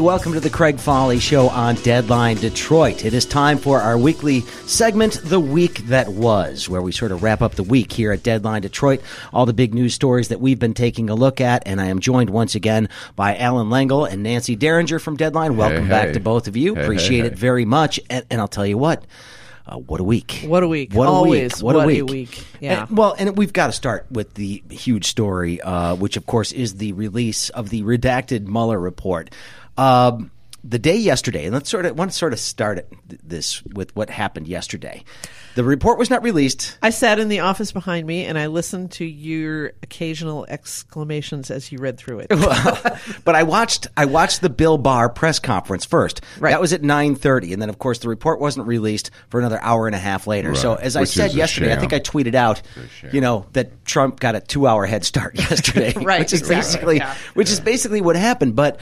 Welcome to the Craig Foley Show on Deadline Detroit. It is time for our weekly segment, The Week That Was, where we sort of wrap up the week here at Deadline Detroit, all the big news stories that we've been taking a look at. And I am joined once again by Allan Lengel and Nancy Derringer from Deadline. Welcome Hey, back hey. to both of you. Hey, Appreciate hey, it very much. And, and I'll tell you what. Uh, what a week! What a week. What a Always. week! What, What a a week! week. Yeah. And- well, and we've got to start with the huge story, uh, which of course is the release of the redacted Mueller report. Um, the day yesterday, and let's sort of want to sort of start it, this with what happened yesterday. The report was not released. I sat in the office behind me and I listened to your occasional exclamations as you read through it. but I watched I watched the Bill Barr press conference first. Right. That was at nine thirty, and then of course the report wasn't released for another hour and a half later. So Right. as I said is a yesterday, I think I tweeted out, you know, that Trump got a two hour head start yesterday, Right, Which is exactly. basically Yeah. which is basically what happened. But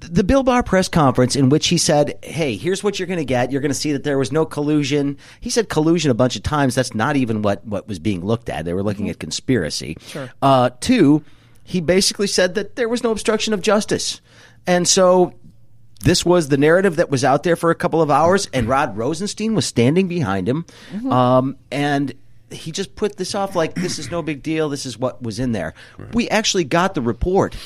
the Bill Barr press conference in which he said, "Hey, here's what you're going to get. You're going to see that there was no collusion." He said collusion a bunch of times. That's not even what what was being looked at. They were looking at conspiracy. Sure. Uh, two, he basically said that there was no obstruction of justice, and so this was the narrative that was out there for a couple of hours, and Rod Rosenstein was standing behind him, um, and he just put this off like this is no big deal. This is what was in there. We actually got the report.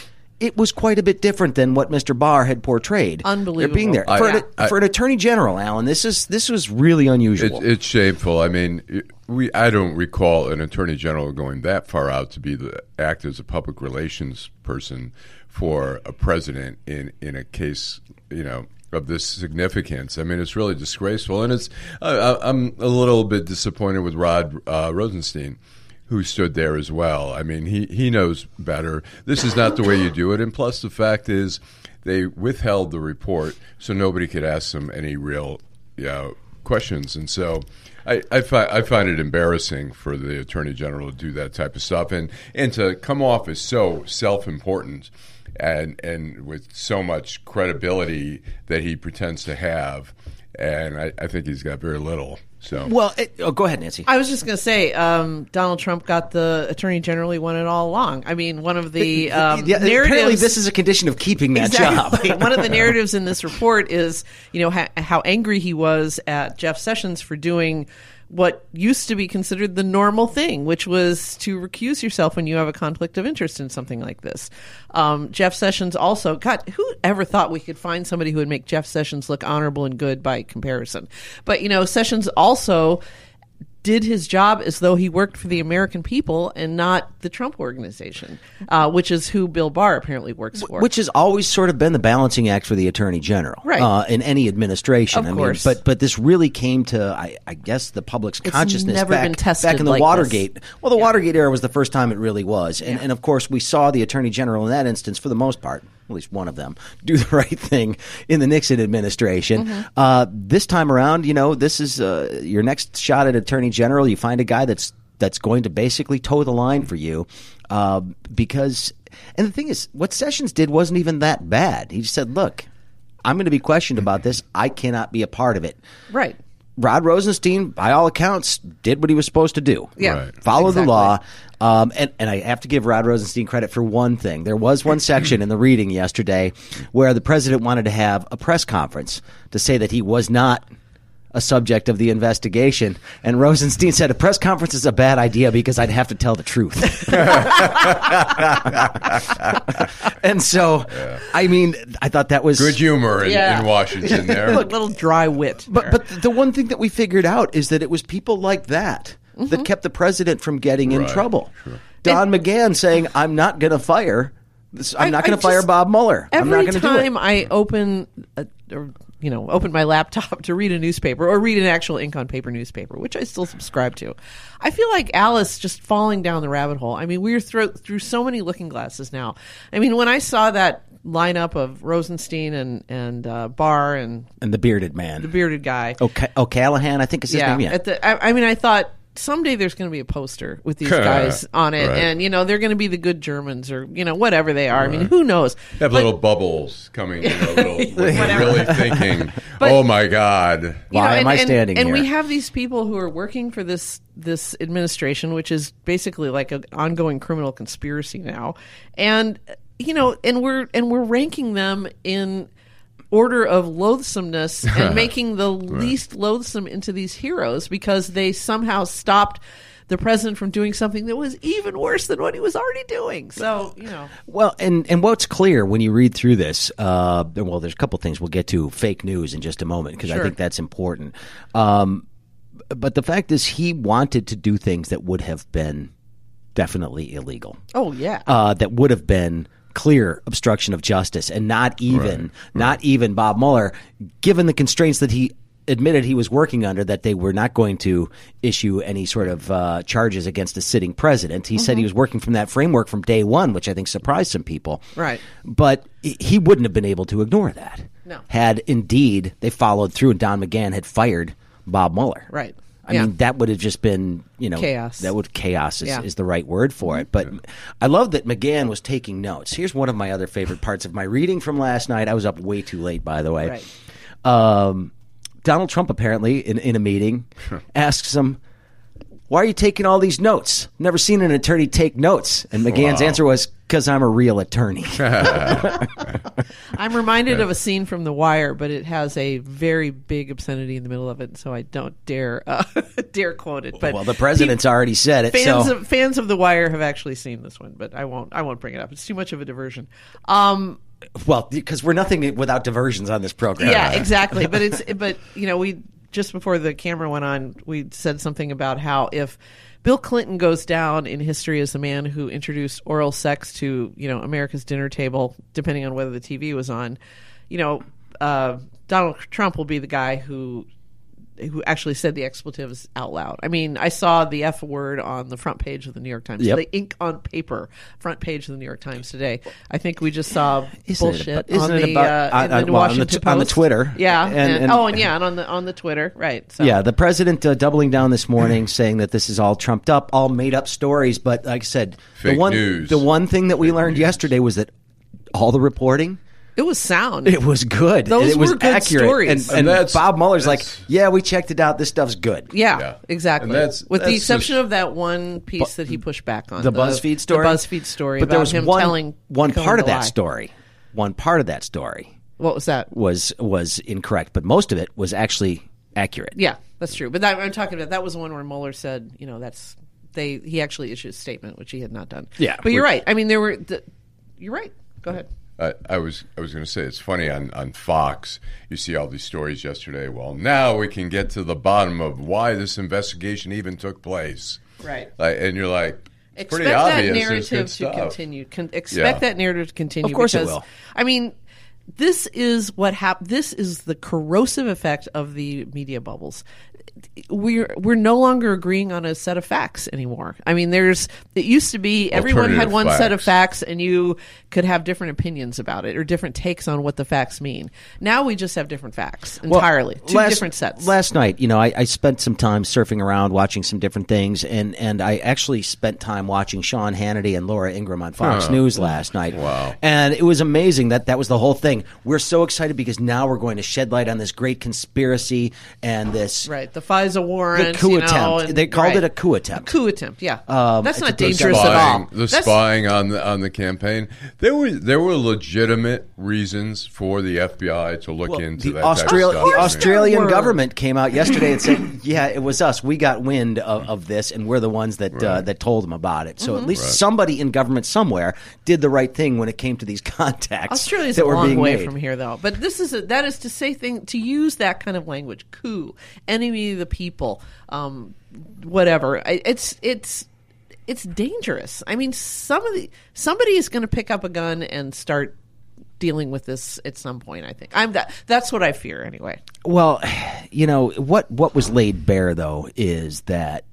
It was quite a bit different than what Mr. Barr had portrayed. Unbelievable. Being there I- for, an, I- for an attorney general, Allan. This is this was really unusual. It, it's shameful. I mean, we I don't recall an attorney general going that far out to be the act as a public relations person for a president in in a case, you know, of this significance. I mean, it's really disgraceful, and it's I- I'm a little bit disappointed with Rod uh, Rosenstein. Who stood there as well? I mean, he, he knows better. This is not the way you do it. And plus, the fact is, they withheld the report so nobody could ask them any real you know, questions. And so I, I, fi- I find it embarrassing for the attorney general to do that type of stuff and, and to come off as so self important and, and with so much credibility that he pretends to have. And I, I think he's got very little. So well, it, oh, go ahead, Nancy. I was just going to say, um, Donald Trump got the attorney general he wanted all along. I mean, one of the um, yeah, apparently, this is a condition of keeping that Exactly. job. One of the narratives in this report is, you know, ha- how angry he was at Jeff Sessions for doing what used to be considered the normal thing, which was to recuse yourself when you have a conflict of interest in something like this. Um, Jeff Sessions also, God, who ever thought we could find somebody who would make Jeff Sessions look honorable and good by comparison? But, you know, Sessions also did his job as though he worked for the American people and not the Trump organization, uh, which is who Bill Barr apparently works for. Which has always sort of been the balancing act for the attorney general, Right. Uh, in any administration. Of I course. mean, but but this really came to, I, I guess, the public's It's consciousness back, back in the like Watergate. this. Well, the Watergate era was the first time it really was, and and of course we saw the attorney general in that instance, for the most part, at least one of them, do the right thing in the Nixon administration. Mm-hmm. Uh, this time around, you know, this is uh, your next shot at attorney general. You find a guy that's that's going to basically toe the line for you uh, because and the thing is what sessions did wasn't even that bad he just said look i'm going to be questioned about this i cannot be a part of it right. Rod rosenstein by all accounts did what he was supposed to do Yeah. Right. follow the law um, and, and i have to give rod rosenstein credit for one thing there was one section in the reading yesterday where the president wanted to have a press conference to say that he was not a subject of the investigation. And Rosenstein said a press conference is a bad idea because I'd have to tell the truth. and so, I mean, I thought that was good humor in, Yeah. in Washington there. a little dry wit. But but the one thing that we figured out is that it was people like that that mm-hmm. kept the president from getting in Right, trouble. Don McGahn saying, "I'm not going to fire. I'm not going to fire Bob Mueller. I'm not Every do it." time I open a or you know open my laptop to read a newspaper or read an actual ink on paper newspaper, which I still subscribe to. I feel like Alice just falling down the rabbit hole. I mean, we're through through so many looking glasses now. I mean, when I saw that lineup of Rosenstein and and uh, Barr and and the bearded man, the bearded guy, O'Ca- O'Callaghan, I think is his yeah, name. Yeah, At the, I, I mean, I thought someday there's going to be a poster with these guys on it, Right. and you know they're going to be the good Germans or you know whatever they are. I mean, who knows? They Have But- little bubbles coming, you know, little, really thinking, But- oh my God. you Why am I standing and, here? we have these people who are working for this this administration, which is basically like an ongoing criminal conspiracy now, and you know, and we're and we're ranking them in order of loathsomeness and making the least loathsome into these heroes because they somehow stopped the president from doing something that was even worse than what he was already doing. So you know, Well, and and what's clear when you read through this, uh, well, there's a couple things we'll get to fake news in just a moment because I think that's important. Um, but the fact is, he wanted to do things that would have been definitely illegal. oh yeah, uh, that would have been clear obstruction of justice and not even not even Bob Mueller given the constraints that he admitted he was working under that they were not going to issue any sort of uh, charges against a sitting president he said he was working from that framework from day one which I think surprised some people Right. but he- he wouldn't have been able to ignore that No. had indeed they followed through and Don McGahn had fired Bob Mueller Right. I Yeah. mean, that would have just been, you know, Chaos. That would chaos is, Yeah. is the right word for it. But I love that McGahn was taking notes. Here's one of my other favorite parts of my reading from last night. I was up way too late, by the way. Right. Um, Donald Trump apparently in, in a meeting asks him, "Why are you taking all these notes? Never seen an attorney take notes." And McGahn's Wow. answer was, "Because I'm a real attorney." I'm reminded of a scene from The Wire, but it has a very big obscenity in the middle of it, so I don't dare uh, dare quote it. But well, the president's already said it. fans so of fans of The Wire have actually seen this one, but I won't I won't bring it up. It's too much of a diversion. Um, well, because we're nothing without diversions on this program. yeah, exactly. But it's but you know we just before the camera went on, we said something about how if Bill Clinton goes down in history as the man who introduced oral sex to you know America's dinner table, depending on whether the TV was on, you know uh, Donald Trump will be the guy who who actually said the expletives out loud. I mean, I saw the F word on the front page of the New York Times. Yep. The ink on paper front page of the New York Times today. I think we just saw Isn't bullshit about- on the about- uh, on- in the well, on the Washington t- on the Twitter. Yeah, And- and, and- oh, and yeah, and on the on the Twitter, right? So. Yeah, the president uh, doubling down this morning, saying that this is all trumped up, all made up stories. But like I said, the one news. the one thing that we learned yesterday was that all the reporting it was sound. it was good. Those and it was were good accurate. stories. And, And and that's- Bob Mueller's like, that's- yeah, we checked it out. This stuff's good. yeah, Yeah. exactly. And that's- With the that's exception the- of that one piece that he pushed back on The BuzzFeed story, The BuzzFeed story But about there was him one telling one telling part of the that lie. story. One part of that story What was that? was was incorrect, but most of it was actually accurate. Yeah, that's true. But that, I'm talking about that was the one where Mueller said, you know, that's they. He actually issued a statement which he had not done. Yeah. but you're right. I mean, there were. The, you're right. Go ahead. I, I was I was going to say it's funny on, on Fox. You see all these stories yesterday. Well, now we can get to the bottom of why this investigation even took place. Right. Like, and you're like, it's expect pretty obvious. that There's narrative to stuff. continue. Con- expect Yeah. that narrative to continue. Of course it will. I mean, this is what hap- This is the corrosive effect of the media bubbles. We're we're no longer agreeing on a set of facts anymore. I mean, there's it used to be everyone had Alternative one set of facts. facts and you could have different opinions about it or different takes on what the facts mean. Now we just have different facts Well, entirely, two last- different sets. Last night, you know, I, I spent some time surfing around, watching some different things, and, and I actually spent time watching Sean Hannity and Laura Ingraham on Fox Huh. News last night. Wow. And it was amazing that that was the whole thing. We're so excited because now we're going to shed light on this great conspiracy and this right, the FISA warrant, the coup you know, attempt. and- they called right. it a coup attempt. coup attempt. Yeah, Um, that's not dangerous spying, at all. The That's- spying on the on the campaign. There were there were legitimate reasons for the FBI to look Well, into the, that Austral- type of stuff. the I Australian were. government came out yesterday and said, "Yeah, it was us. We got wind of, of this, and we're the ones that uh, that told them about it." So at least Right. somebody in government somewhere did the right thing when it came to these contacts. Australia's that a were long being way made. from here, though. But this is a, that is to say thing to use that kind of language, coup, enemy the people, um, whatever. It's it's it's dangerous. I mean, some of the somebody is going to pick up a gun and start dealing with this at some point. I think I'm that. That's what I fear anyway. Well, you know what what was laid bare though is that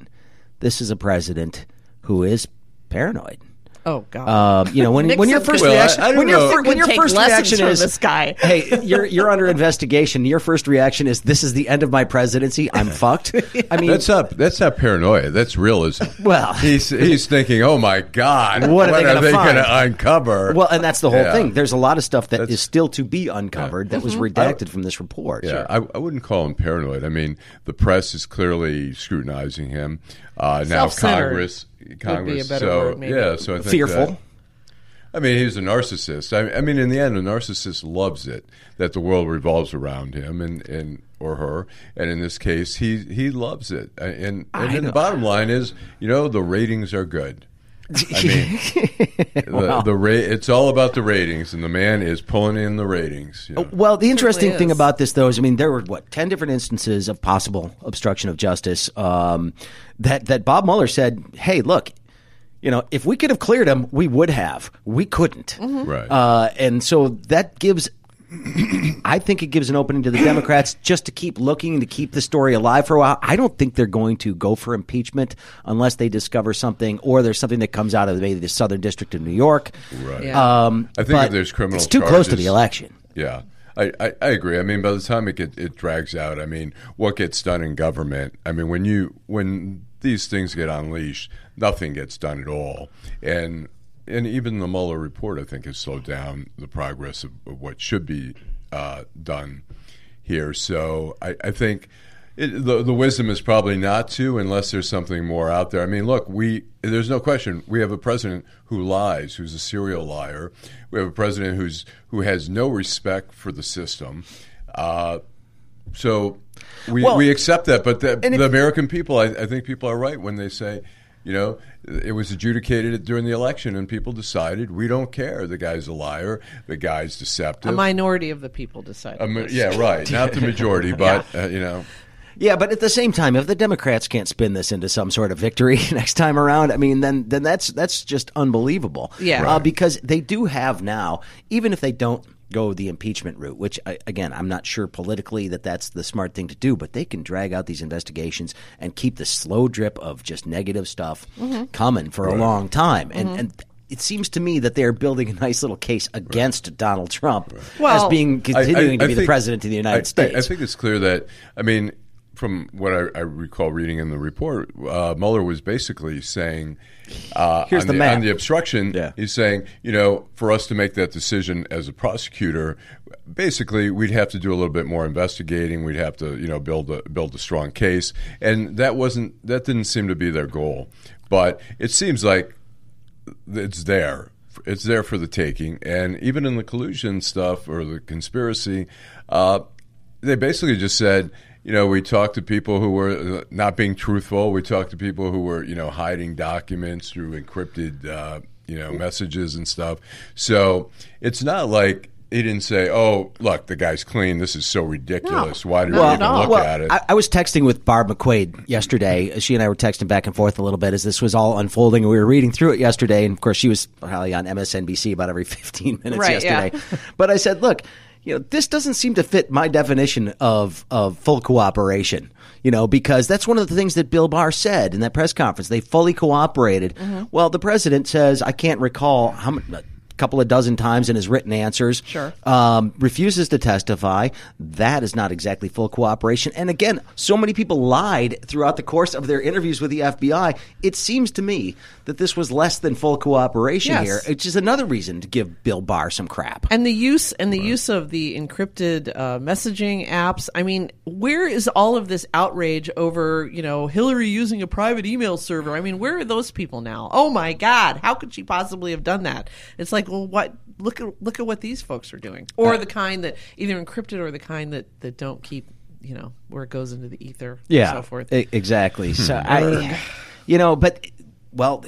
this is a president who is paranoid. Oh God! Um, you know when when your first Well, reaction I don't when your fir- when your first reaction is this guy. hey you're you're under investigation your first reaction is this is the end of my presidency I'm fucked I mean That's not that's not paranoia. That's realism. Well- he's he's thinking, oh my god, What are they gonna uncover? well and that's the whole Yeah. thing there's a lot of stuff that is That's- still to be uncovered that Mm-hmm. was redacted from this report Yeah, I, I wouldn't call him paranoid. I mean, the press is clearly scrutinizing him. Uh, now Congress, Congress. better so word, maybe. yeah, so I think fearful that- I mean, he's a narcissist. I, I mean, in the end, a narcissist loves it that the world revolves around him and, and or her. And in this case, he he loves it. And and, I then know. the bottom line is, you know, the ratings are good. I mean, the, the ra- it's all about the ratings, and the man is pulling in the ratings. you know. Well, the interesting Certainly thing about this, though, is I mean, there were what ten different instances of possible obstruction of justice um, that that Bob Mueller said, "Hey, look, you know, if we could have cleared him, we would have. We couldn't, Right. Uh, and so that gives." I think it gives an opening to the Democrats just to keep looking to keep the story alive for a while. I don't think they're going to go for impeachment unless they discover something or there's something that comes out of maybe the Southern District of New York. Right. Yeah. Um, I think if there's criminal it's too close to the election. Yeah, I, I, I agree. I mean, by the time it get, it drags out, I mean, what gets done in government? I mean, when you when these things get unleashed, nothing gets done at all, and and even the Mueller report, I think, has slowed down the progress of, of what should be uh, done here. So I, I think. It, the, the wisdom is probably not to, unless there's something more out there. I mean, look, we there's no question we have a president who lies, who's a serial liar. We have a president who's who has no respect for the system. Uh, so we, Well, we accept that, but the, and if- American people, I, I think people are right when they say, you know, it was adjudicated during the election, and people decided we don't care. The guy's a liar. The guy's deceptive. A minority of the people decided. I this. yeah, right. Not the majority, but uh, you know. Yeah, but at the same time, if the Democrats can't spin this into some sort of victory next time around, I mean, then then that's that's just unbelievable. Yeah. uh, because they do have now, even if they don't go the impeachment route, which again, I'm not sure politically that that's the smart thing to do, but they can drag out these investigations and keep the slow drip of just negative stuff Mm-hmm. coming for a long time, and and. It seems to me that they're building a nice little case against Donald Trump as Well- being continuing to be the president of the United I- I- States. I, think it's clear that I mean, from what I, I recall reading in the report, uh, Mueller was basically saying, uh, Here's on the map. on the obstruction, Yeah. he's saying, you know, for us to make that decision as a prosecutor, basically we'd have to do a little bit more investigating. We'd have to, you know, build a build a strong case, and that wasn't that didn't seem to be their goal. But it seems like it's there. It's there for the taking, and even in the collusion stuff or the conspiracy, uh, they basically just said, you know, we talked to people who were uh, not being truthful. We talked to people who were, you know, hiding documents through encrypted, uh, you know, messages and stuff. So it's not like he didn't say, "Oh, look, the guy's clean. This is so ridiculous. Why did we even at look well, at it?" I, I was texting with Barb McQuade yesterday. She and I were texting back and forth a little bit as this was all unfolding, and we were reading through it yesterday. And of course, she was probably on MSNBC about every 15 minutes Right, yeah. yesterday. but I said, "Look, you know, this doesn't seem to fit my definition of of full cooperation." You know, because that's one of the things that Bill Barr said in that press conference. They fully cooperated. Mm-hmm. Well, the president says, I can't recall how many. Couple of dozen times in his written answers Sure. um, refuses to testify. That is not exactly full cooperation. And again, so many people lied throughout the course of their interviews with the FBI. It seems to me that this was less than full cooperation Yes. here, which is another reason to give Bill Barr some crap. And the use and the use of the encrypted uh, messaging apps. I mean, where is all of this outrage over you know Hillary using a private email server? I mean, where are those people now? Oh my God, how could she possibly have done that? It's like, well, what? Look at look at what these folks are doing, or uh, the kind that either encrypted or the kind that that don't keep you know where it goes into the ether, yeah, and so forth. e- exactly. So hmm. I, you know, but well,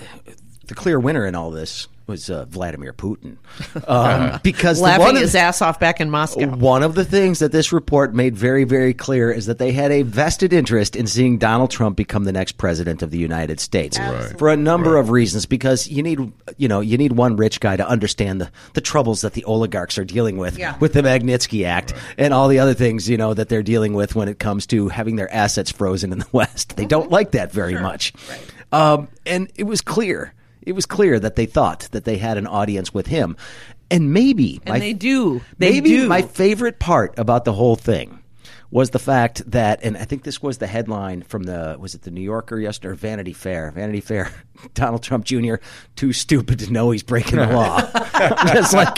the clear winner in all this was uh, Vladimir Putin, um, because Laughing one of his the- ass off back in Moscow. one of the things that this report made very, very clear is that they had a vested interest in seeing Donald Trump become the next president of the United States for a number of reasons. Because you need, you know, you need one rich guy to understand the, the troubles that the oligarchs are dealing with Yeah. with the Magnitsky Act and all the other things, you know, that they're dealing with when it comes to having their assets frozen in the West. They don't like that very much. Um, and it was clear. It was clear that they thought that they had an audience with him. And maybe and they do. They Maybe do. my favorite part about the whole thing was the fact that, and I think this was the headline from the was it the New Yorker yesterday or Vanity Fair? Vanity Fair. Donald Trump Jr. too stupid to know he's breaking the law. Just like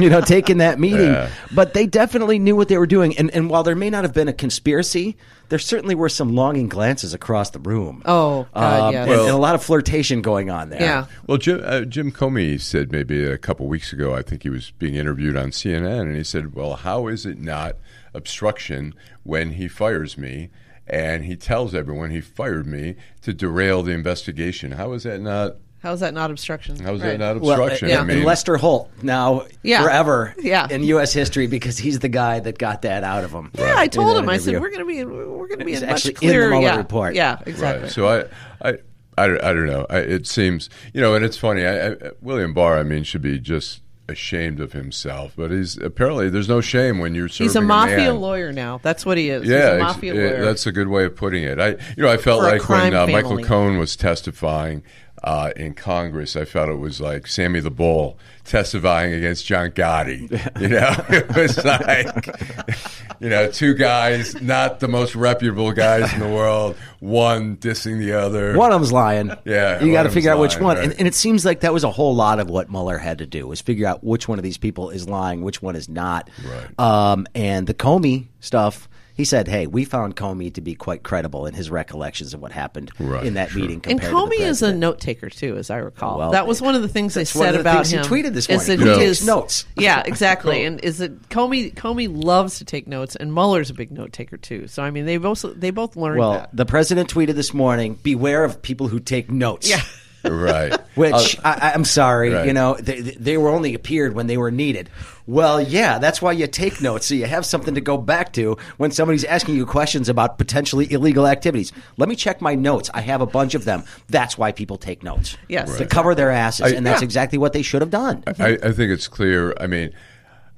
you know, taking that meeting. But they definitely knew what they were doing. And and while there may not have been a conspiracy, there certainly were some longing glances across the room. Oh, God, Um, yes. and, and a lot of flirtation going on there. yeah. Well, Jim, uh, Jim Comey said maybe a couple weeks ago, I think he was being interviewed on CNN, and he said, Well, how is it not obstruction when he fires me? And he tells everyone he fired me to derail the investigation. How is that not? How is that not obstruction? How is Right. that not Well, obstruction? yeah. I mean, and Lester Holt now Yeah. forever Yeah. in U.S. history because he's the guy that got that out of him. Yeah, I told that him. I said we're going to be we're going to be in actually much in the clearer. Mueller yeah, report. Yeah, exactly. Right. So I, I, I, don't- I don't know. I, it seems you know, and it's funny. I, I, William Barr, I mean, should be just ashamed of himself, but he's apparently there's no shame when you're He's a mafia man. lawyer now. That's what he is. Yeah, He's a mafia lawyer. that's a good way of putting it. I, you know, I felt For like when uh, Michael. Cohen was testifying uh, in Congress, I felt it was like Sammy the Bull testifying against John Gotti. You know, it was like, you know, two guys, not the most reputable guys in the world, one dissing the other. One of them's lying. Yeah, you got to figure out which one. right. And, and it seems like that was a whole lot of what Mueller had to do was figure out which one of these people is lying, which one is not. Right. Um, and the Comey stuff. He said, "Hey, we found Comey to be quite credible in his recollections of what happened Right, in that sure. meeting." and compared to the Comey is a note taker too, as I recall. Well, that was one of the things they said the about him. he tweeted this is morning. that He he takes notes. Yeah, exactly. And is that Comey? Comey loves to take notes, and Mueller's a big note taker too. So I mean, they both they both learned Well, that. the president tweeted this morning: "Beware of people who take notes." Yeah. right. Which I, I'm sorry, Right. you know, they, they were only appeared when they were needed. Well, yeah, that's why you take notes so you have something to go back to when somebody's asking you questions about potentially illegal activities. Let me check my notes. I have a bunch of them. That's why people take notes. Yes. to cover their asses, I- and that's Yeah. exactly what they should have done. I, I think it's clear. I mean,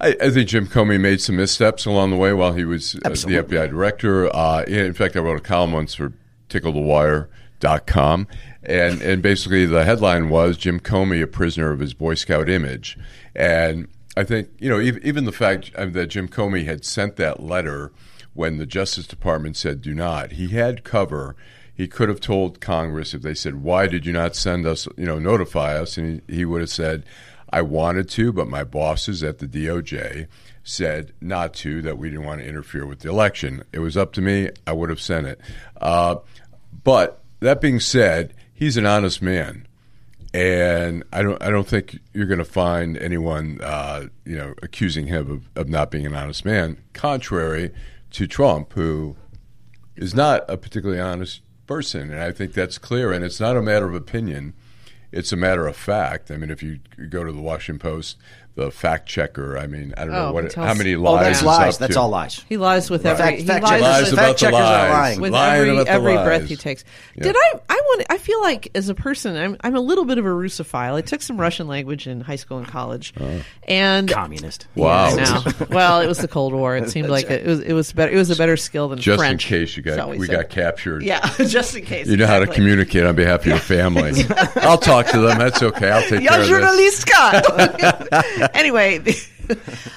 I, I think Jim Comey made some missteps along the way while he was uh, the FBI director. Uh, in fact, I wrote a column once for TickleTheWire.com, and and basically the headline was Jim Comey, a prisoner of his Boy Scout image, and I think you know even, even the fact uh, that Jim Comey had sent that letter when the Justice Department said do not, he had cover. He could have told Congress if they said, "Why did you not send us? You know, notify us?" and he, he would have said. I wanted to, but my bosses at the DOJ said not to, that we didn't want to interfere with the election. It was up to me. I would have sent it. Uh, but that being said, he's an honest man. And I don't, I don't think you're going to find anyone, uh, you know, accusing him of, of not being an honest man. Contrary to Trump, who is not a particularly honest person, and I think that's clear. And it's not a matter of opinion; it's a matter of fact. I mean, if you go to the Washington Post, the fact checker, I mean, I don't know Oh, what how many Oh, lies. that's lies. up That's to. all lies. He lies with every. Fact- he fact lies checkers- Lies about fact the checkers are lies. lying. with Lying every about the every lies. breath he takes. Yeah. Did I? I want. I feel like as a person, I'm I'm a little bit of a Russophile. I took some Russian language in high school and college, uh. and Communist. Wow. Yeah, I know. well, it was the Cold War. It seemed like it, was. It was better. It was a better skill than Just French. in case you got we say. got captured. Yeah, just in case. You know how to communicate on behalf of your family. I'll talk to them. That's okay. I'll take Ja, care of this. anyway,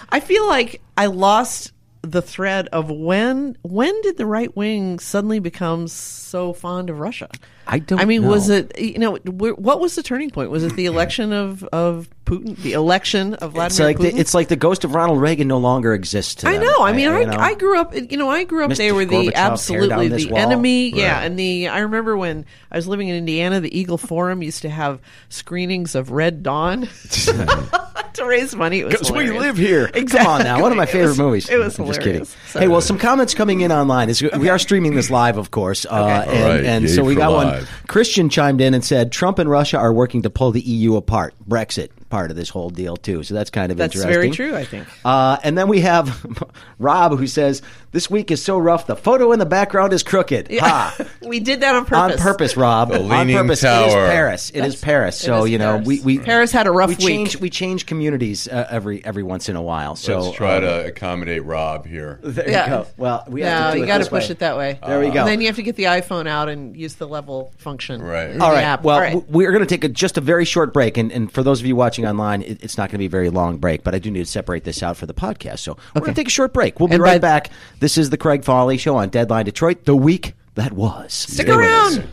I feel like I lost the thread of when when did the right wing suddenly become so fond of Russia? I don't I mean, know. was it you know what was the turning point? Was it the election of of Putin? The election of Vladimir It's like Putin? the, it's like the ghost of Ronald Reagan no longer exists. To I know. I mean, I, you know. I grew up. You know, I grew up. Mr. They were Gorbachev, the absolutely the wall. enemy. Yeah, and the I remember when I was living in Indiana, the Eagle Forum used to have screenings of Red Dawn. to raise money. It was Because we live here. Exactly. Come on now, one of my It favorite was- movies. It was I'm just kidding. So- Hey, well, some comments coming in online. Is we are streaming this live, of course, uh, and, All right, and so we for got one. Christian chimed in and said Trump and Russia are working to pull the EU apart. Brexit part of this whole deal too. So that's kind of That's interesting. very true. I think. Uh, and then we have Rob who says this week is so rough. The photo in the background is crooked. Ha. we did that on purpose. On purpose. purpose, Rob. The on Leaning purpose. It is Tower. Paris. It is Paris. it So is you know, Paris. we, we Paris had a rough we week. change we change communities uh, every every once in a while. So Let's try um, to accommodate Rob here. There Yeah. you go. Well, we have to do you it got to this push way. it that way. There we go. And then you have to get the iPhone out and use the level function. Right. in All the right. app. Well, All right. w- we're going to take a, just a very short break, and, and for those of you watching online, it, it's not going to be a very long break. But I do need to separate this out for the podcast, so we're going to take a short break. We'll be And right by- back. This is the Craig Foley Show on Deadline Detroit. The week that was. Stick around.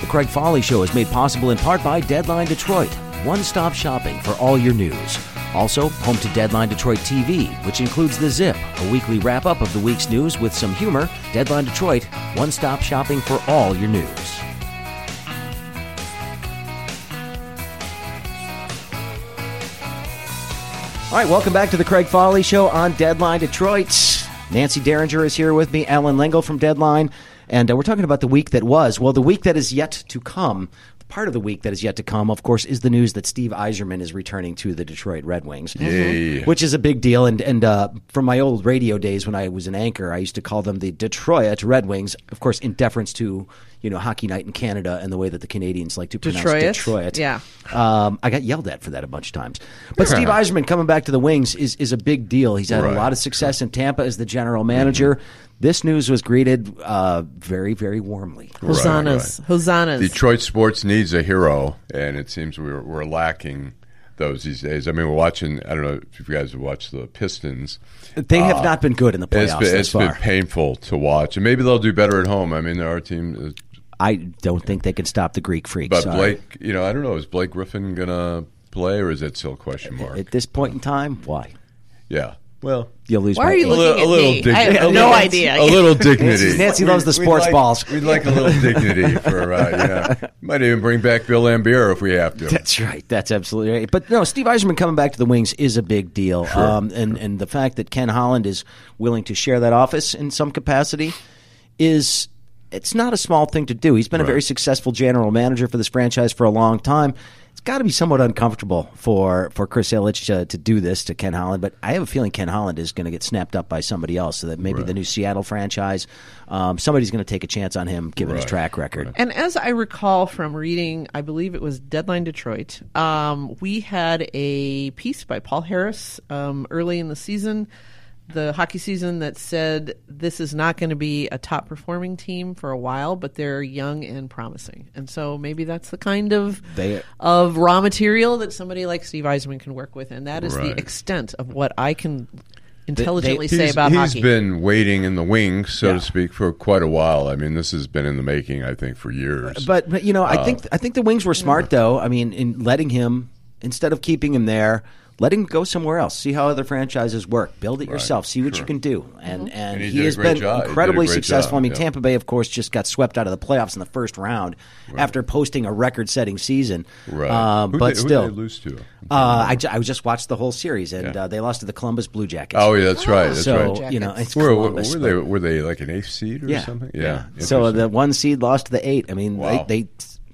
The Craig Foley Show is made possible in part by Deadline Detroit, one stop shopping for all your news. Also, home to Deadline Detroit TV, which includes The Zip, a weekly wrap up of the week's news with some humor. Deadline Detroit, one stop shopping for all your news. All right, welcome back to the Craig Foley Show on Deadline Detroit. Nancy Derringer is here with me, Allan Lengel from Deadline, and uh, we're talking about the week that was. Well, the week that is yet to come, part of the week that is yet to come, of course, is the news that Steve Yzerman is returning to the Detroit Red Wings, Yay. which is a big deal. And and uh, from my old radio days when I was an anchor, I used to call them the Detroit Red Wings, of course, in deference to you know hockey night in Canada and the way that the Canadians like to pronounce Detroit? Detroit. Yeah. Um, I got yelled at for that a bunch of times. But Steve Yzerman coming back to the Wings is, is a big deal. He's had a lot of success in Tampa as the general manager. This news was greeted uh, very, very warmly. Hosannas. Hosannas. Detroit sports needs a hero, and it seems we're, we're lacking those these days. I mean, we're watching. I don't know if you guys have watched the Pistons. They have not been good in the It's playoffs been, thus it's been painful to watch, and maybe they'll do better at home. I mean, there are teams, I don't think they can stop the Greek freak. but sorry. Blake. You know, I don't know. Is Blake Griffin gonna play, or is that still a question mark? At this point in time, why? yeah. Well, You'll lose Why are you age. a little, looking a at little me? dig- I have a no little- idea. A little dignity. Nancy loves the sports like, balls. We'd like a little dignity for. Uh, yeah. Might even bring back Bill Laimbeer if we have to. That's right. That's absolutely right. But no, Steve Yzerman coming back to the Wings is a big deal. Um, and and the fact that Ken Holland is willing to share that office in some capacity is it's not a small thing to do. He's been a very successful general manager for this franchise for a long time. It's got to be somewhat uncomfortable for for Chris Ilitch uh, to do this to Ken Holland, but I have a feeling Ken Holland is going to get snapped up by somebody else. So that maybe the new Seattle franchise, um, somebody's going to take a chance on him given his track record. And as I recall from reading, I believe it was Deadline Detroit, um, we had a piece by Paul Harris um, early in the season, the hockey season, that said this is not going to be a top performing team for a while, but they're young and promising. And so maybe that's the kind of They- of raw material that somebody like Steve Yzerman can work with, and that is the extent of what I can intelligently He's, say about he's hockey. He's been waiting in the wings, so Yeah. to speak, for quite a while. I mean, this has been in the making, I think, for years. But, but you know, I think uh, I think the Wings were smart mm. though. I mean, in letting him instead of keeping him there, letting him go somewhere else. See how other franchises work. Build it yourself. See what you can do. And and, And he he, has been job. He did a incredibly successful. job, I mean, yeah. Tampa Bay, of course, just got swept out of the playoffs in the first round after posting a record-setting season. right. Who but who still, they lose to? uh, I, ju- I just watched the whole series, and Yeah. uh, they lost to the Columbus Blue Jackets. Oh, yeah, that's right. That's so right. you know, it's where, Columbus. were they? Were they like an eighth seed or yeah. something? Yeah. Yeah. So the one seed lost to the eight. I mean, Wow. they, they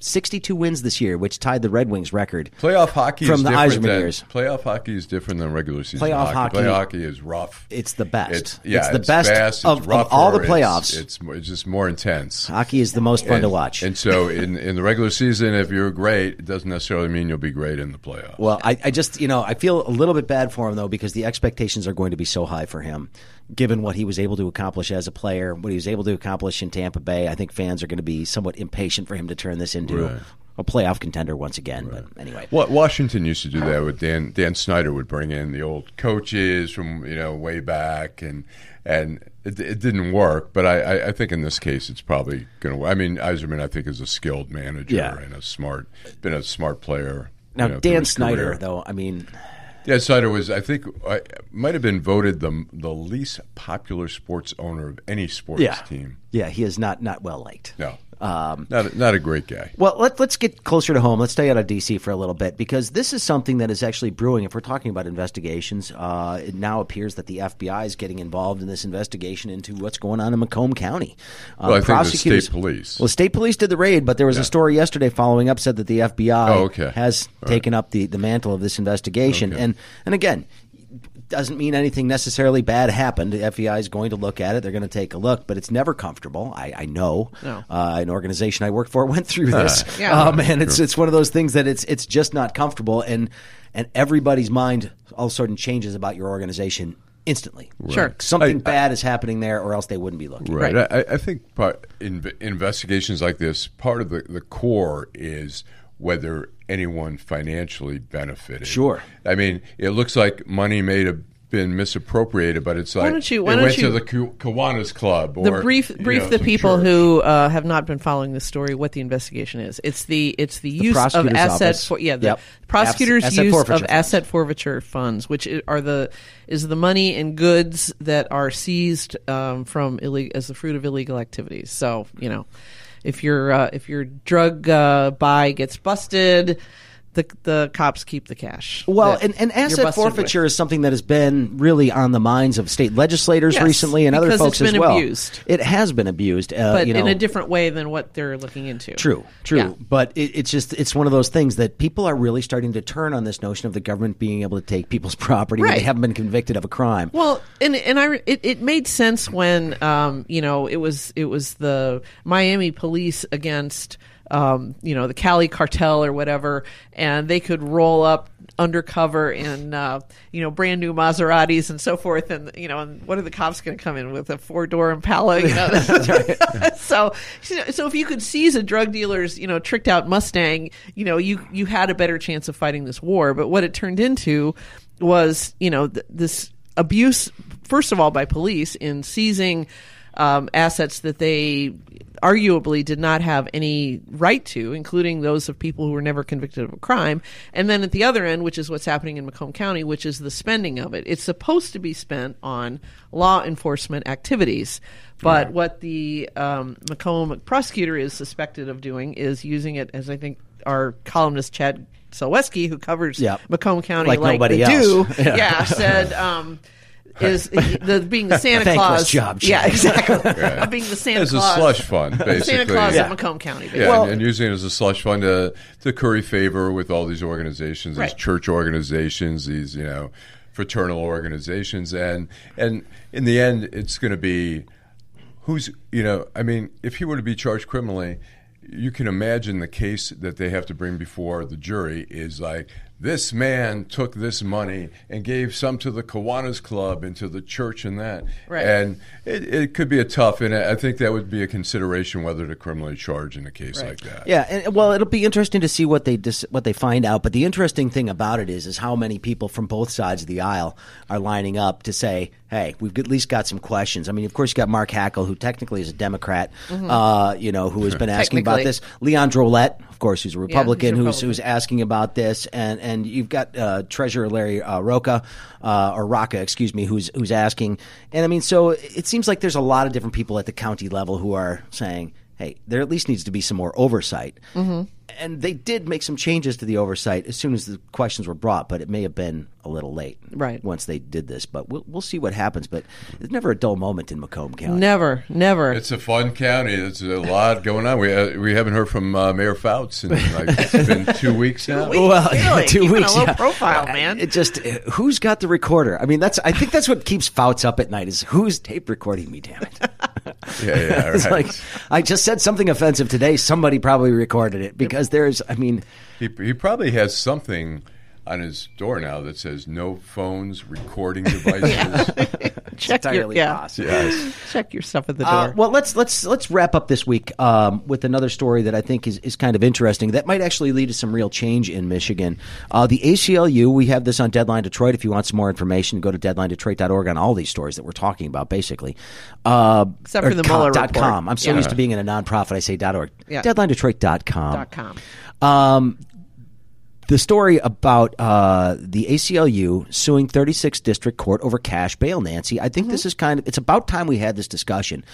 62 wins this year, which tied the Red Wings record. Playoff hockey from is the different than years. playoff hockey is different than regular season Playoff hockey. hockey- Playoff hockey is rough. It's the best. It's, yeah, It's the it's best of- it's of all the playoffs. It's, it's, just more intense. Hockey is the most fun to watch. And so, in in the regular season, if you're great, it doesn't necessarily mean you'll be great in the playoffs. well, I, I just, you know, I feel a little bit bad for him, though, because the expectations are going to be so high for him, given what he was able to accomplish as a player, what he was able to accomplish in Tampa Bay. I think fans are going to be somewhat impatient for him to turn this into Right. a playoff contender once again. But anyway. What Washington used to do that with Dan Dan Snyder would bring in the old coaches from you know way back and and it, it didn't work. But I, I, I think in this case it's probably going to. work. I mean, Yzerman I think is a skilled manager Yeah. and a smart, been a smart player. Now, you know, Dan Snyder, career. though, I mean, Yeah, Sider was, I think, I, might have been voted the the least popular sports owner of any sports Yeah, team. yeah, he is not not well liked. No, Um, not a, not a great guy. Well, let, let's get closer to home. Let's stay out of D.C. for a little bit because this is something that is actually brewing. If we're talking about investigations, uh, it now appears that the FBI is getting involved in this investigation into what's going on in Macomb County. Uh, Well, I think the state police. Well, state police did the raid, but there was a story yesterday following up said that the FBI Oh, okay. has All taken up the, the mantle of this investigation. Okay. And and again, doesn't mean anything necessarily bad happened. The FBI is going to look at it. They're going to take a look, but it's never comfortable. I, I know. No. Uh, an organization I worked for went through this. Yeah. Um, and it's it's one of those things that it's it's just not comfortable, and and everybody's mind all of a sudden changes about your organization instantly. Sure. something I- bad is happening there, or else they wouldn't be looking. Right. Right. I, I think part, in, investigations like this, part of the, the core is whether anyone financially benefited. Sure. I mean, it looks like money may have been misappropriated, but it's like why don't you- why it don't went to the Ku- Kiwanis Club. Or, the brief you brief know, the people church. who uh, have not been following the story what the investigation is. It's the it's the, use of prosecutor's asset for yeah the Yep. prosecutor's Asset use of funds. asset forfeiture funds, which are the is the money and goods that are seized um, from illeg- as the fruit of illegal activities. So you know, if your uh, if your drug uh, buy gets busted. The, the cops keep the cash. Well, and, and asset busted with. forfeiture is something that has been really on the minds of state legislators Yes, recently and other folks it's as been well. abused. It has been abused, uh, but you know, in a different way than what they're looking into. True, true. Yeah. But it, it's just it's one of those things that people are really starting to turn on this notion of the government being able to take people's property when they haven't been convicted of a crime. Well, and and I it, it made sense when um you know it was it was the Miami police against um you know the Cali cartel or whatever, and they could roll up undercover in uh, you know brand new Maseratis and so forth, and you know and what are the cops going to come in with a four door Impala? You know, so so if you could seize a drug dealer's you know tricked out Mustang, you know you you had a better chance of fighting this war. But what it turned into was you know th- this abuse first of all by police in seizing um, assets that they arguably did not have any right to, including those of people who were never convicted of a crime. And then at the other end, which is what's happening in Macomb County, which is the spending of it. It's supposed to be spent on law enforcement activities. But what the um, Macomb prosecutor is suspected of doing is using it, as I think our columnist Chad Selweski, who covers Yep. Macomb County Like like, nobody else. do, Yeah. yeah, said um, is the being the Santa Thankless Claus job, Chad. Yeah, exactly. Of being the Santa It's a Claus. slush fund, basically. Santa Claus Yeah. of Macomb County. Yeah. Well- and, and using it as a slush fund to, to curry favor with all these organizations, these Right. church organizations, these you know fraternal organizations, and and in the end, it's going to be who's you know I mean, if he were to be charged criminally, you can imagine the case that they have to bring before the jury is like this man took this money and gave some to the Kiwanis Club and to the church and that, Right. and it, it could be a tough, and I think that would be a consideration whether to criminally charge in a case Right. like that. Yeah, and well, it'll be interesting to see what they dis- what they find out. But the interesting thing about it is, is how many people from both sides of the aisle are lining up to say, "Hey, we've at least got some questions." I mean, of course, you got Mark Hackel, who technically is a Democrat, uh, you know, who has been asking about this. Leon Drolet, of course, who's a Republican, he's a who's who's asking about this, and and you've got uh, Treasurer Larry uh, Roca, uh, or Rocca, excuse me, who's who's asking. And I mean, so it seems like there's a lot of different people at the county level who are saying, "Hey, there at least needs to be some more oversight." Mm-hmm. And they did make some changes to the oversight as soon as the questions were brought, but it may have been a little late, Right. Once they did this, but we'll we'll see what happens. But there's never a dull moment in Macomb County. never, never. It's a fun county. There's a lot going on. We uh, we haven't heard from uh, Mayor Fouts in like it's been two weeks now. weeks. Well, Really? two Keeping a weeks. low yeah. profile, man. It just uh, who's got the recorder? I mean, that's I think that's what keeps Fouts up at night is who's tape recording me. Damn it! Yeah, yeah, it's right. like I just said something offensive today. Somebody probably recorded it because there's. I mean, he he probably has something on his door now that says no phones, recording devices. check your entirely yeah. possible. yes. Check your stuff at the door. Uh, well, let's let's let's wrap up this week um, with another story that I think is, is kind of interesting. That might actually lead to some real change in Michigan. Uh, the ACLU. We have this on Deadline Detroit. If you want some more information, go to deadlinedetroit.org on all these stories that we're talking about, basically. Uh, Except for the com- Mueller dot com. I'm so Yeah. used to being in a nonprofit. I say dot .org. Yeah. Deadlinedetroit.com. Dot com. Um, the story about uh, the ACLU suing 36 District Court over cash bail, Nancy. I think this is kind of it's about time we had this discussion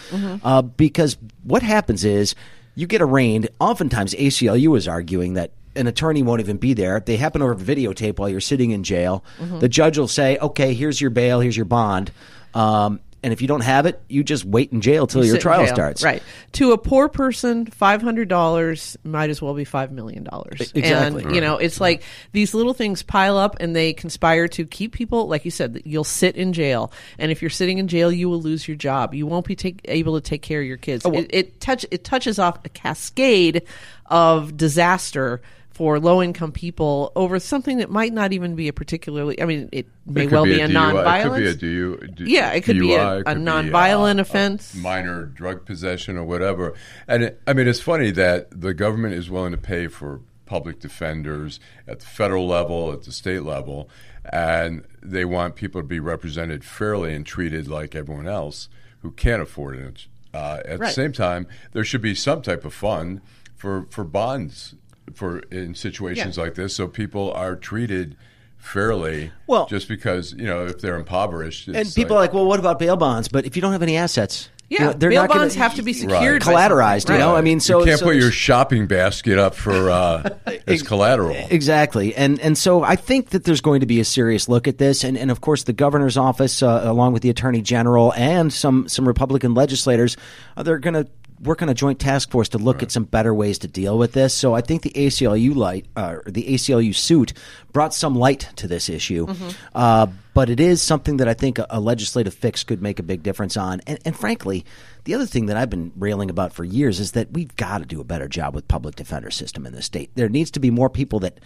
uh, because what happens is you get arraigned. Oftentimes, ACLU is arguing that an attorney won't even be there. They happen over videotape while you're sitting in jail. The judge will say, "Okay, here's your bail, here's your bond." Um, and if you don't have it, you just wait in jail till your trial starts. Right. To a poor person, five hundred dollars might as well be five million dollars. Exactly. And you know, it's like these little things pile up and they conspire to keep people, like you said, you'll sit in jail. And if you're sitting in jail, you will lose your job. You won't be take, able to take care of your kids. Oh, it, it touch it touches off a cascade of disaster for low income people over something that might not even be a particularly I mean it may It well be, a, DUI, non-violent It could be a DU, Yeah, it could be a- a could non-violent uh, offense. a minor drug possession or whatever. And it, I mean, it's funny that the government is willing to pay for public defenders at the federal level, at the state level, and they want people to be represented fairly and treated like everyone else who can't afford it. Uh, at the same time, there should be some type of fund for for bonds for in situations Yeah. like this, so people are treated fairly. Well- just because you know if they're impoverished, And people like, are like, well, what about bail bonds? But if you don't have any assets, you Yeah, know, they're bail not gonna- bonds have to be secured, by collateralized. something. You know, I mean, so you can't so put your shopping basket up for uh, as collateral. Exactly, and and so I think that there's going to be a serious look at this, and, and of course the governor's office, uh, along with the attorney general and some some Republican legislators, uh, they're going to work on a joint task force to look at some better ways to deal with this. So I think the ACLU light, uh, the ACLU suit, brought some light to this issue, uh, but it is something that I think a, a legislative fix could make a big difference on, and, and frankly. The other thing that I've been railing about for years is that we've got to do a better job with public defender system in this state. There needs to be more people that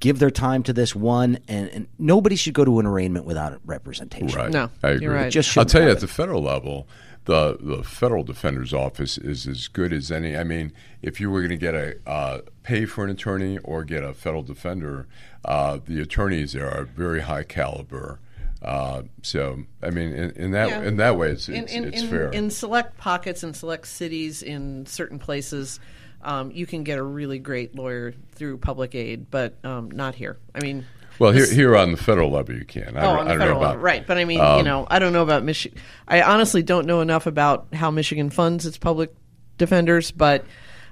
give their time to this one, and, and nobody should go to an arraignment without representation. Right. No, I you're agree. right. Just I'll shouldn't tell you, at the federal level, the the federal defender's office is as good as any. I mean, if you were going to get a uh, pay for an attorney or get a federal defender, uh, the attorneys there are very high caliber. Uh, so, I mean, in, in that Yeah. in that way, it's it's, in, it's in, fair. in select pockets and select cities in certain places um, you can get a really great lawyer through public aid but um, not here i mean well, here, here on the federal level, you can. I Oh, on the federal know about level, right? But I mean, um, you know, I don't know about Michigan. I honestly don't know enough about how Michigan funds its public defenders, but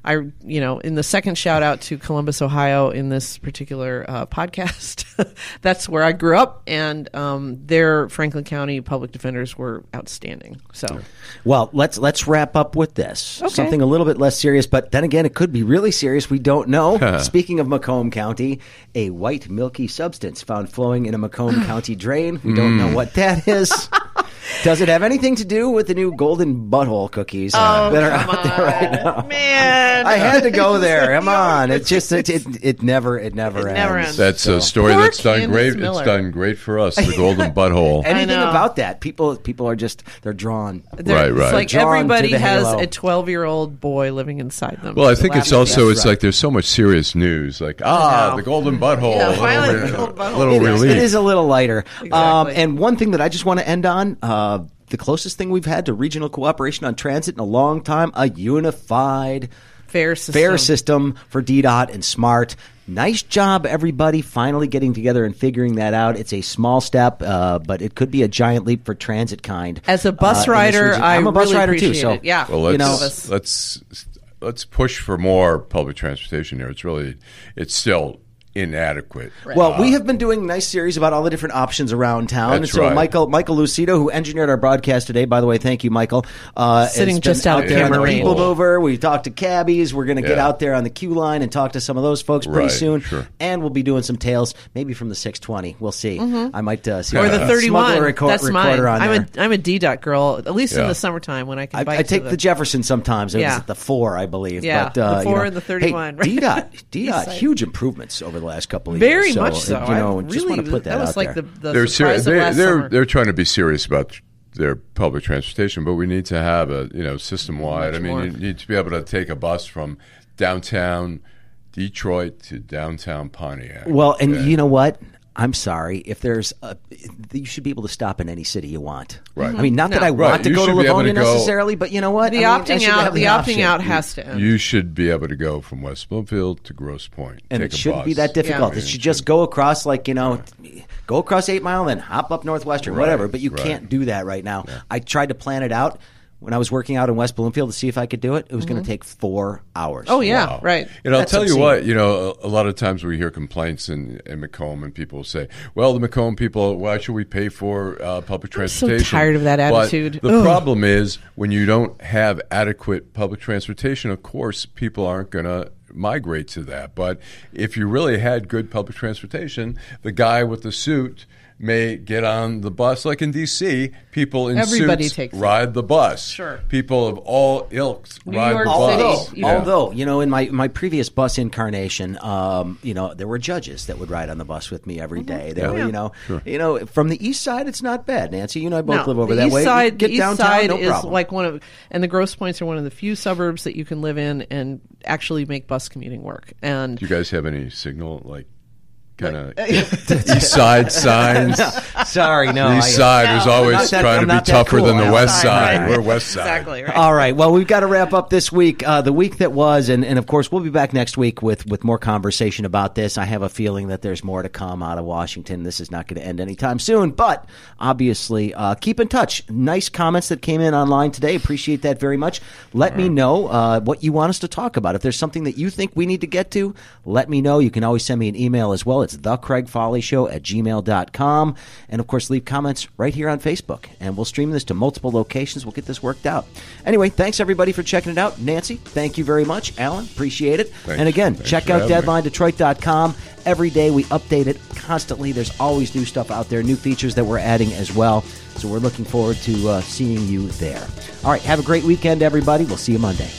I, you know, in the second shout out to Columbus, Ohio, in this particular uh, podcast, that's where I grew up, and um, their Franklin County public defenders were outstanding. So, Well, let's let's wrap up with this. Okay. Something a little bit less serious, but then again, it could be really serious. We don't know. Speaking of Macomb County, a white milky substance found flowing in a Macomb County drain. We don't know what that is. Does it have anything to do with the new golden butthole cookies Oh, that are out there right now? man, I had to go there. Come on, it just it, it, it never it never It ends. never ends. That's a story Poor that's done Candice great. Miller. It's done great for us. The golden butthole. Anything about that? People people are just they're drawn. They're- Right, right. It's like Drawn to everybody the has halo. a twelve-year-old boy living inside them. Well, I think it's also it's right. like there's so much serious news, like ah, know. the golden butthole, Yeah, a little, finally, re- the golden butthole. little It is- relief. It is a little lighter. Um, and one thing that I just want to end on. Uh, the closest thing we've had to regional cooperation on transit in a long time, a unified fare system. fare system for DDOT and SMART. Nice job, everybody, finally getting together and figuring that out. It's a small step, uh, but it could be a giant leap for transit kind. As a uh, bus in this rider. I I'm a bus really rider too. appreciate So it. Yeah. Well, let's you know, let's let's push for more public transportation here. It's really it's still inadequate. Well, we have been doing a nice series about all the different options around town. That's and so right. Michael Michael Lucido, who engineered our broadcast today, by the way, thank you, Michael. Uh, Sitting just been out out there on the Cameron. People Mover. We talked to cabbies. We're going to get out there on the Q line and talk to some of those folks pretty Right, soon. sure. And we'll be doing some tales, maybe from the 620. We'll see. I might uh, see Mm-hmm. or the 31. smuggle record- That's recorder mine. on I'm a I'm a D dot girl. At least in the summertime when I can I, bike. I take the, the Jefferson sometimes. It Yeah. was at the four, I believe. Yeah, but, uh, the four you know, and the 31, Hey, right? DDOT, East DDOT, side. huge improvements over the last couple of very years. much so. uh, You know, I just really want to put that, that was out like there. the, the they're surprise serious. They, last they're they're trying to be serious about their public transportation, but we need to have a you know system wide. I mean, more. you need to be able to take a bus from downtown Detroit to downtown Pontiac. Well, and Okay? you know what? I'm sorry. If there's, a, you should be able to stop in any city you want. Right. I mean, not that No. I Right. want to You go to should be Livonia to go- necessarily, but you know what? The I mean, opting out, have the opting out has to end. You should be able to go from West Bloomfield to Grosse Pointe. and Take it a shouldn't be that difficult. Yeah. It should just go across, like you know, go across Eight Mile, then hop up Northwestern, Right, whatever. But you right. can't do that right now. I tried to plan it out when I was working out in West Bloomfield to see if I could do it. It was going to take four hours. oh yeah, Wow. right. And know, I'll That's tell you what. You know, a, a lot of times we hear complaints in, in Macomb, and people say, "Well, the Macomb people, why should we pay for uh, public so transportation?" tired of that But attitude. the Ugh. problem is when you don't have adequate public transportation. Of course, people aren't going to migrate to that. But if you really had good public transportation, the guy with the suit may get on the bus. Like in D.C., people in Everybody suits takes it. ride the bus. Sure. people of all ilks New ride York the bus. you know. Although, you know, in my, my previous bus incarnation, um, you know, there were judges that would ride on the bus with me every day. There were, you know, you know, from the east side, it's not bad. Nancy, you and I both No, live over that east way. Side, Get the east downtown, side no is problem. like one of, and the Grosse Pointes are one of the few suburbs that you can live in and actually make bus commuting work. And Do you guys have any signal like kind of east side signs? Sorry, no. East side is always that- trying I'm to be tougher cool. than the Outside, west side. right. We're west side. exactly right. All right. Well, we've got to wrap up this week, uh, the week that was, and, and of course we'll be back next week with with more conversation about this. I have a feeling that there's more to come out of Washington. This is not going to end anytime soon, but obviously uh, keep in touch. Nice comments that came in online today. Appreciate that very much. Let me know uh, what you want us to talk about. If there's something that you think we need to get to, let me know. You can always send me an email as well. It's the Craig Fahle Show at gmail.com. And of course, leave comments right here on Facebook. And we'll stream this to multiple locations. We'll get this worked out. Anyway, thanks everybody for checking it out. Nancy, thank you very much. Allan, appreciate it. Thanks. And again, Thanks check out deadlinedetroit.com. Every day we update it constantly. There's always new stuff out there, new features that we're adding as well. So we're looking forward to uh, seeing you there. All right, have a great weekend, everybody. We'll see you Monday.